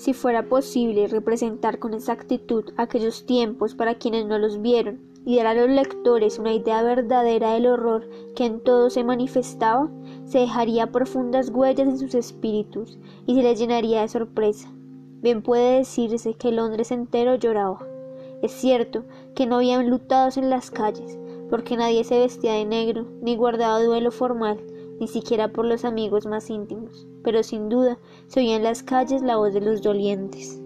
Si fuera posible representar con exactitud aquellos tiempos para quienes no los vieron y dar a los lectores una idea verdadera del horror que en todo se manifestaba, se dejaría profundas huellas en sus espíritus y se les llenaría de sorpresa. Bien puede decirse que Londres entero lloraba. Es cierto que no habían lutados en las calles, porque nadie se vestía de negro, ni guardaba duelo formal, ni siquiera por los amigos más íntimos, pero sin duda se oía en las calles la voz de los dolientes.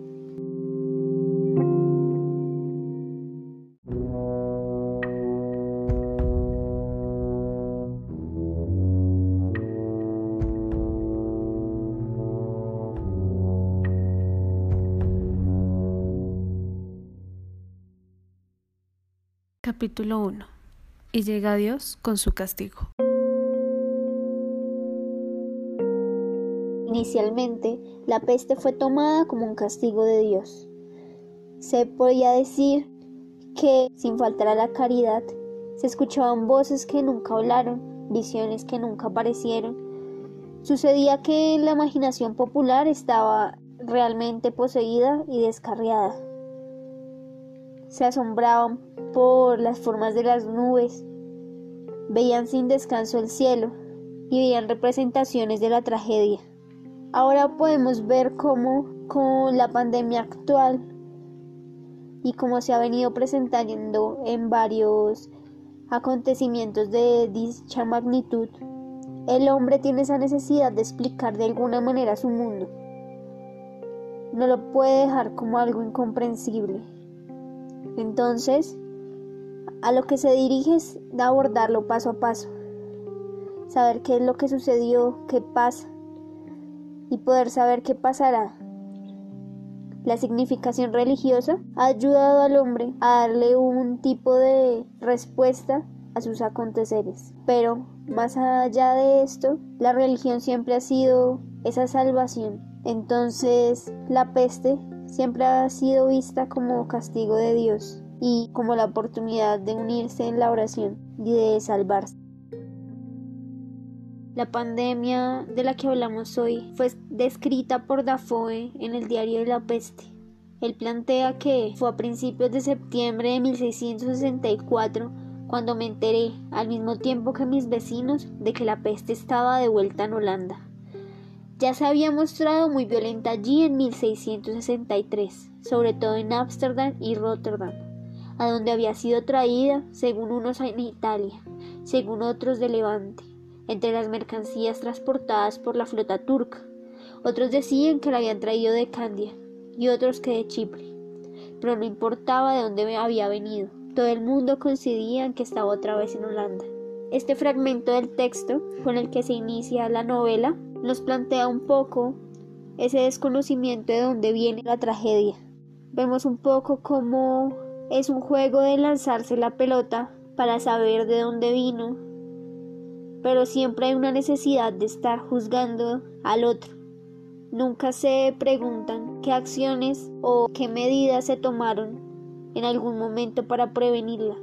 Capítulo 1. Y llega Dios con su castigo. Inicialmente, la peste fue tomada como un castigo de Dios. Se podía decir que, sin faltar a la caridad, se escuchaban voces que nunca hablaron, visiones que nunca aparecieron. Sucedía que la imaginación popular estaba realmente poseída y descarriada. Se asombraban por las formas de las nubes, veían sin descanso el cielo y veían representaciones de la tragedia. Ahora podemos ver cómo con la pandemia actual y cómo se ha venido presentando en varios acontecimientos de dicha magnitud, el hombre tiene esa necesidad de explicar de alguna manera su mundo. No lo puede dejar como algo incomprensible. Entonces, a lo que se dirige es abordarlo paso a paso, saber qué es lo que sucedió, qué pasa y poder saber qué pasará. La significación religiosa ha ayudado al hombre a darle un tipo de respuesta a sus aconteceres. Pero más allá de esto, la religión siempre ha sido esa salvación. Entonces la peste siempre ha sido vista como castigo de Dios y como la oportunidad de unirse en la oración y de salvarse. La pandemia de la que hablamos hoy fue descrita por Dafoe en el diario de la peste. Él plantea que fue a principios de septiembre de 1664 cuando me enteré, al mismo tiempo que mis vecinos, de que la peste estaba de vuelta en Holanda. Ya se había mostrado muy violenta allí en 1663, sobre todo en Ámsterdam y Rotterdam a donde había sido traída, según unos en Italia, según otros de Levante, entre las mercancías transportadas por la flota turca. Otros decían que la habían traído de Candia y otros que de Chipre, pero no importaba de dónde había venido. Todo el mundo coincidía en que estaba otra vez en Holanda. Este fragmento del texto con el que se inicia la novela nos plantea un poco ese desconocimiento de dónde viene la tragedia. Vemos un poco cómo es un juego de lanzarse la pelota para saber de dónde vino, pero siempre hay una necesidad de estar juzgando al otro. Nunca se preguntan qué acciones o qué medidas se tomaron en algún momento para prevenirla.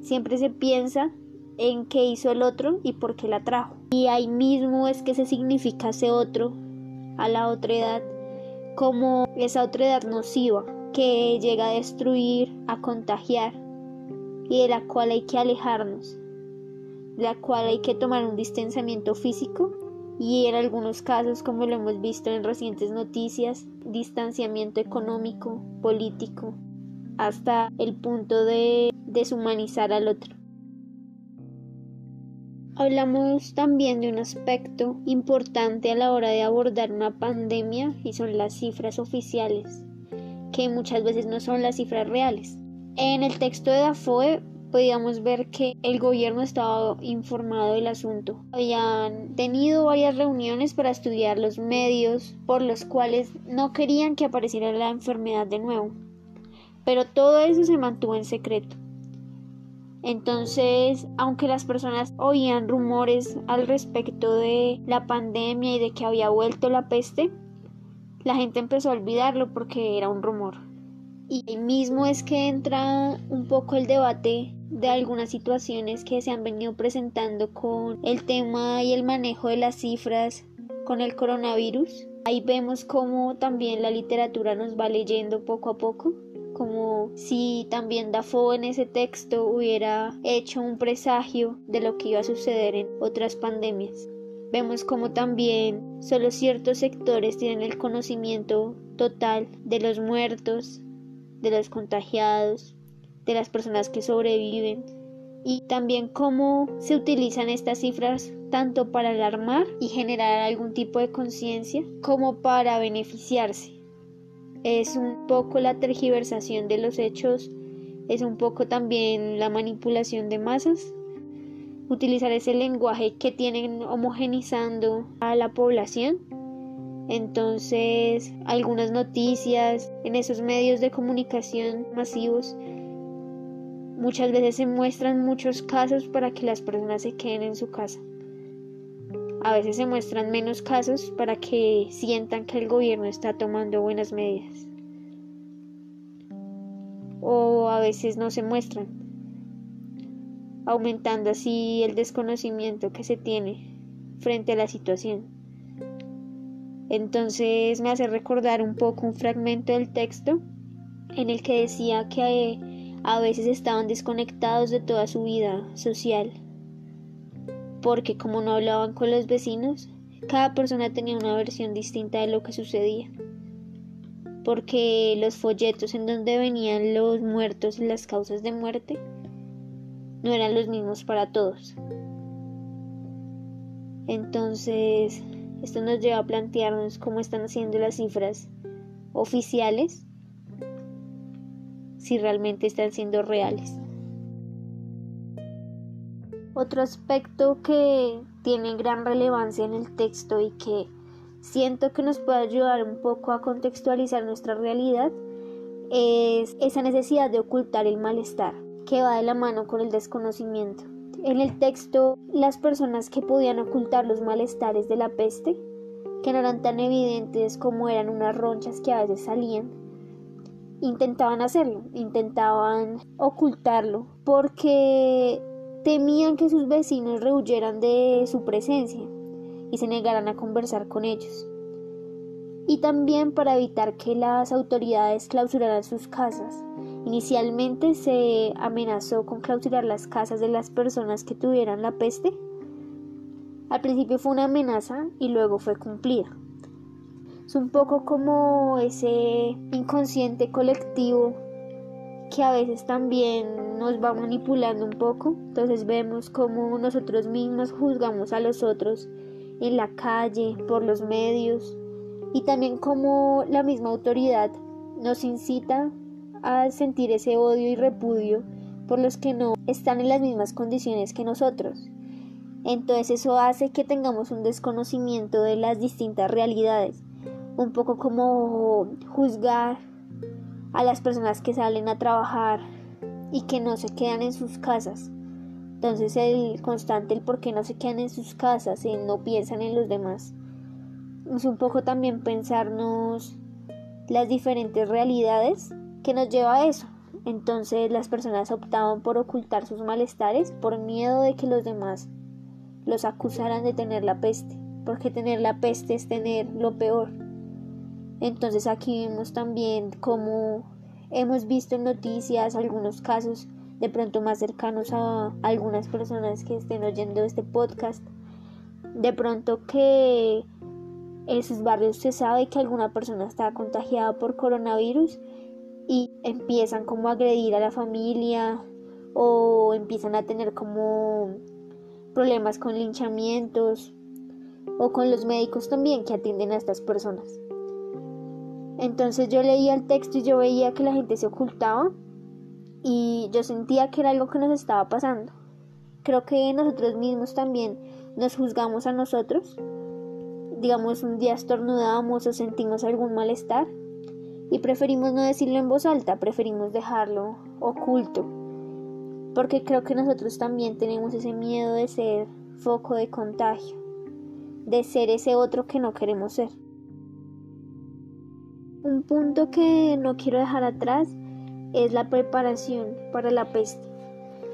Siempre se piensa en qué hizo el otro y por qué la trajo. Y ahí mismo es que se significa ese otro a la otra edad como esa otra edad nociva que llega a destruir, a contagiar y de la cual hay que alejarnos, la cual hay que tomar un distanciamiento físico y en algunos casos, como lo hemos visto en recientes noticias, distanciamiento económico, político, hasta el punto de deshumanizar al otro. Hablamos también de un aspecto importante a la hora de abordar una pandemia y son las cifras oficiales que muchas veces no son las cifras reales. En el texto de Dafoe podíamos ver que el gobierno estaba informado del asunto. Habían tenido varias reuniones para estudiar los medios por los cuales no querían que apareciera la enfermedad de nuevo. Pero todo eso se mantuvo en secreto. Entonces, aunque las personas oían rumores al respecto de la pandemia y de que había vuelto la peste, la gente empezó a olvidarlo porque era un rumor. Y ahí mismo es que entra un poco el debate de algunas situaciones que se han venido presentando con el tema y el manejo de las cifras con el coronavirus Ahí vemos cómo también la literatura nos va leyendo poco a poco, como si también Dafoe en ese texto hubiera hecho un presagio de lo que iba a suceder en otras pandemias. Vemos como también solo ciertos sectores tienen el conocimiento total de los muertos, de los contagiados, de las personas que sobreviven y también cómo se utilizan estas cifras tanto para alarmar y generar algún tipo de conciencia como para beneficiarse. Es un poco la tergiversación de los hechos, es un poco también la manipulación de masas utilizar ese lenguaje que tienen homogenizando a la población. Entonces, algunas noticias en esos medios de comunicación masivos muchas veces se muestran muchos casos para que las personas se queden en su casa. A veces se muestran menos casos para que sientan que el gobierno está tomando buenas medidas. O a veces no se muestran aumentando así el desconocimiento que se tiene frente a la situación. Entonces me hace recordar un poco un fragmento del texto en el que decía que a veces estaban desconectados de toda su vida social, porque como no hablaban con los vecinos, cada persona tenía una versión distinta de lo que sucedía, porque los folletos en donde venían los muertos y las causas de muerte no eran los mismos para todos. Entonces, esto nos lleva a plantearnos cómo están haciendo las cifras oficiales, si realmente están siendo reales. Otro aspecto que tiene gran relevancia en el texto y que siento que nos puede ayudar un poco a contextualizar nuestra realidad es esa necesidad de ocultar el malestar que va de la mano con el desconocimiento. En el texto, las personas que podían ocultar los malestares de la peste, que no eran tan evidentes como eran unas ronchas que a veces salían, intentaban hacerlo, intentaban ocultarlo, porque temían que sus vecinos rehuyeran de su presencia y se negaran a conversar con ellos. Y también para evitar que las autoridades clausuraran sus casas Inicialmente se amenazó con clausurar las casas de las personas que tuvieran la peste. Al principio fue una amenaza y luego fue cumplida. Es un poco como ese inconsciente colectivo que a veces también nos va manipulando un poco. Entonces vemos como nosotros mismos juzgamos a los otros en la calle, por los medios y también como la misma autoridad nos incita a sentir ese odio y repudio por los que no están en las mismas condiciones que nosotros. Entonces eso hace que tengamos un desconocimiento de las distintas realidades, un poco como juzgar a las personas que salen a trabajar y que no se quedan en sus casas. Entonces el constante el por qué no se quedan en sus casas y no piensan en los demás. Es un poco también pensarnos las diferentes realidades que nos lleva a eso. Entonces las personas optaban por ocultar sus malestares por miedo de que los demás los acusaran de tener la peste, porque tener la peste es tener lo peor. Entonces aquí vemos también como hemos visto en noticias algunos casos de pronto más cercanos a algunas personas que estén oyendo este podcast, de pronto que en sus barrios se sabe que alguna persona está contagiada por coronavirus y empiezan como a agredir a la familia o empiezan a tener como problemas con linchamientos o con los médicos también que atienden a estas personas. Entonces yo leía el texto y yo veía que la gente se ocultaba y yo sentía que era algo que nos estaba pasando. Creo que nosotros mismos también nos juzgamos a nosotros. Digamos, un día estornudamos o sentimos algún malestar y preferimos no decirlo en voz alta, preferimos dejarlo oculto, porque creo que nosotros también tenemos ese miedo de ser foco de contagio, de ser ese otro que no queremos ser. Un punto que no quiero dejar atrás es la preparación para la peste.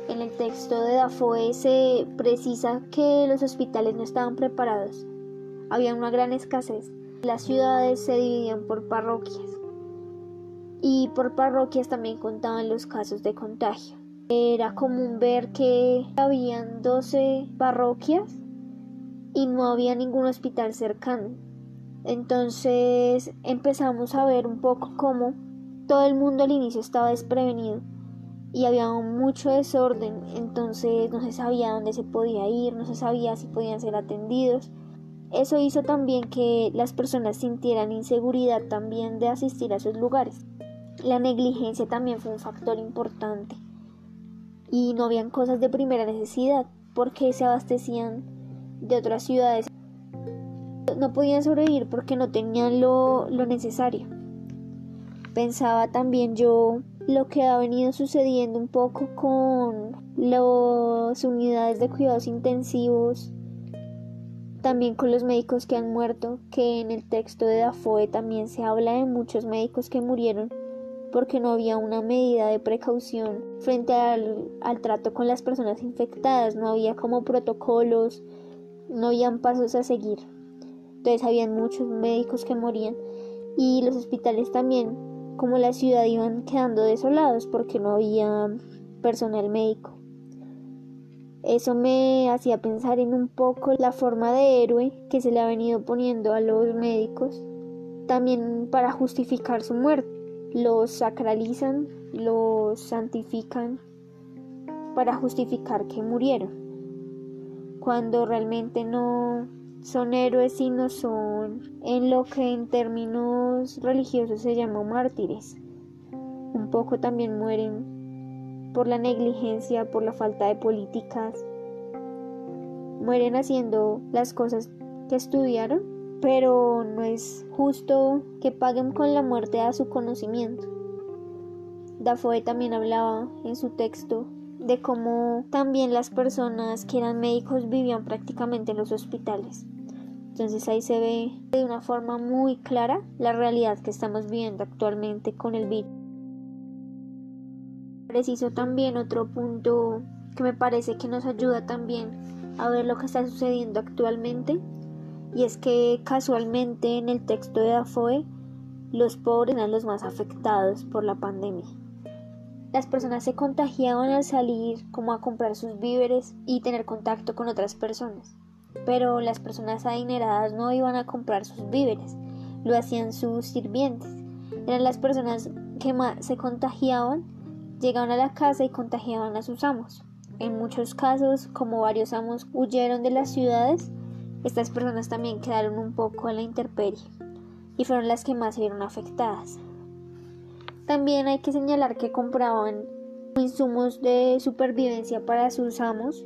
En el texto de Dafoe se precisa que los hospitales no estaban preparados. Había una gran escasez Las ciudades se dividían por parroquias y por parroquias también contaban los casos de contagio. Era común ver que habían 12 parroquias y no había ningún hospital cercano. Entonces empezamos a ver un poco cómo todo el mundo al inicio estaba desprevenido y había mucho desorden, entonces no se sabía dónde se podía ir, no se sabía si podían ser atendidos. Eso hizo también que las personas sintieran inseguridad también de asistir a esos lugares. La negligencia también fue un factor importante y no habían cosas de primera necesidad porque se abastecían de otras ciudades. No podían sobrevivir porque no tenían lo, lo necesario. Pensaba también yo lo que ha venido sucediendo un poco con las unidades de cuidados intensivos, también con los médicos que han muerto, que en el texto de Dafoe también se habla de muchos médicos que murieron porque no había una medida de precaución frente al, al, trato con las personas infectadas, no había como protocolos, no habían pasos a seguir. Entonces habían muchos médicos que morían y los hospitales también, como la ciudad, iban quedando desolados porque no había personal médico. Eso me hacía pensar en un poco la forma de héroe que se le ha venido poniendo a los médicos, también para justificar su muerte los sacralizan, los santifican para justificar que murieron, cuando realmente no son héroes sino son en lo que en términos religiosos se llama mártires. Un poco también mueren por la negligencia, por la falta de políticas, mueren haciendo las cosas que estudiaron pero no es justo que paguen con la muerte a su conocimiento. Dafoe también hablaba en su texto de cómo también las personas que eran médicos vivían prácticamente en los hospitales. Entonces ahí se ve de una forma muy clara la realidad que estamos viviendo actualmente con el virus. Preciso también otro punto que me parece que nos ayuda también a ver lo que está sucediendo actualmente y es que casualmente en el texto de Dafoe los pobres eran los más afectados por la pandemia. Las personas se contagiaban al salir como a comprar sus víveres y tener contacto con otras personas. Pero las personas adineradas no iban a comprar sus víveres, lo hacían sus sirvientes. Eran las personas que más se contagiaban, llegaban a la casa y contagiaban a sus amos. En muchos casos, como varios amos huyeron de las ciudades, estas personas también quedaron un poco a la intemperie y fueron las que más se vieron afectadas. También hay que señalar que compraban insumos de supervivencia para sus amos,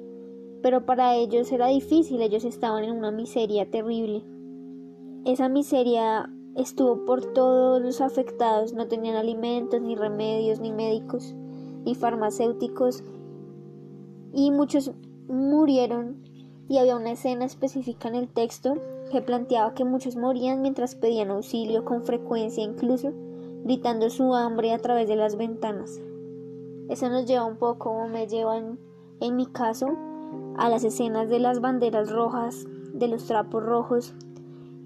pero para ellos era difícil, ellos estaban en una miseria terrible. Esa miseria estuvo por todos los afectados, no tenían alimentos, ni remedios, ni médicos, ni farmacéuticos, y muchos murieron y había una escena específica en el texto que planteaba que muchos morían mientras pedían auxilio con frecuencia incluso gritando su hambre a través de las ventanas. Eso nos lleva un poco, o me llevan en mi caso, a las escenas de las banderas rojas, de los trapos rojos,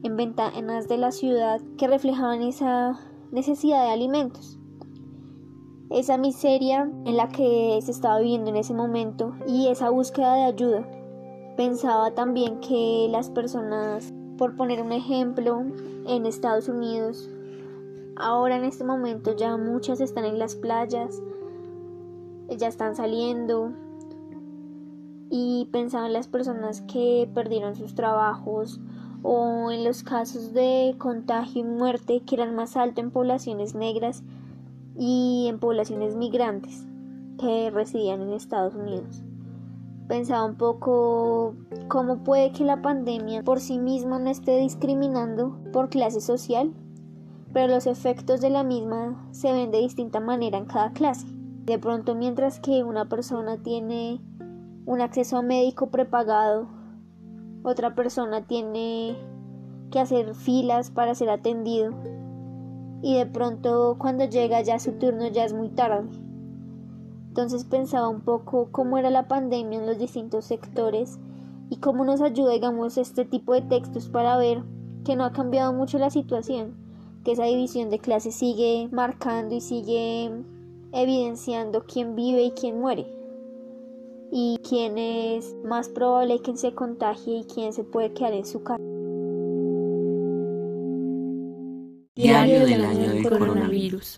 en ventanas de la ciudad que reflejaban esa necesidad de alimentos, esa miseria en la que se estaba viviendo en ese momento y esa búsqueda de ayuda. Pensaba también que las personas, por poner un ejemplo, en Estados Unidos, ahora en este momento ya muchas están en las playas, ya están saliendo y pensaba en las personas que perdieron sus trabajos o en los casos de contagio y muerte que eran más altos en poblaciones negras y en poblaciones migrantes que residían en Estados Unidos pensaba un poco cómo puede que la pandemia por sí misma no esté discriminando por clase social, pero los efectos de la misma se ven de distinta manera en cada clase. De pronto, mientras que una persona tiene un acceso a médico prepagado, otra persona tiene que hacer filas para ser atendido y de pronto cuando llega ya su turno ya es muy tarde. Entonces pensaba un poco cómo era la pandemia en los distintos sectores y cómo nos ayuda, digamos, este tipo de textos para ver que no ha cambiado mucho la situación, que esa división de clases sigue marcando y sigue evidenciando quién vive y quién muere y quién es más probable que se contagie y quién se puede quedar en su casa. Diario del año del coronavirus.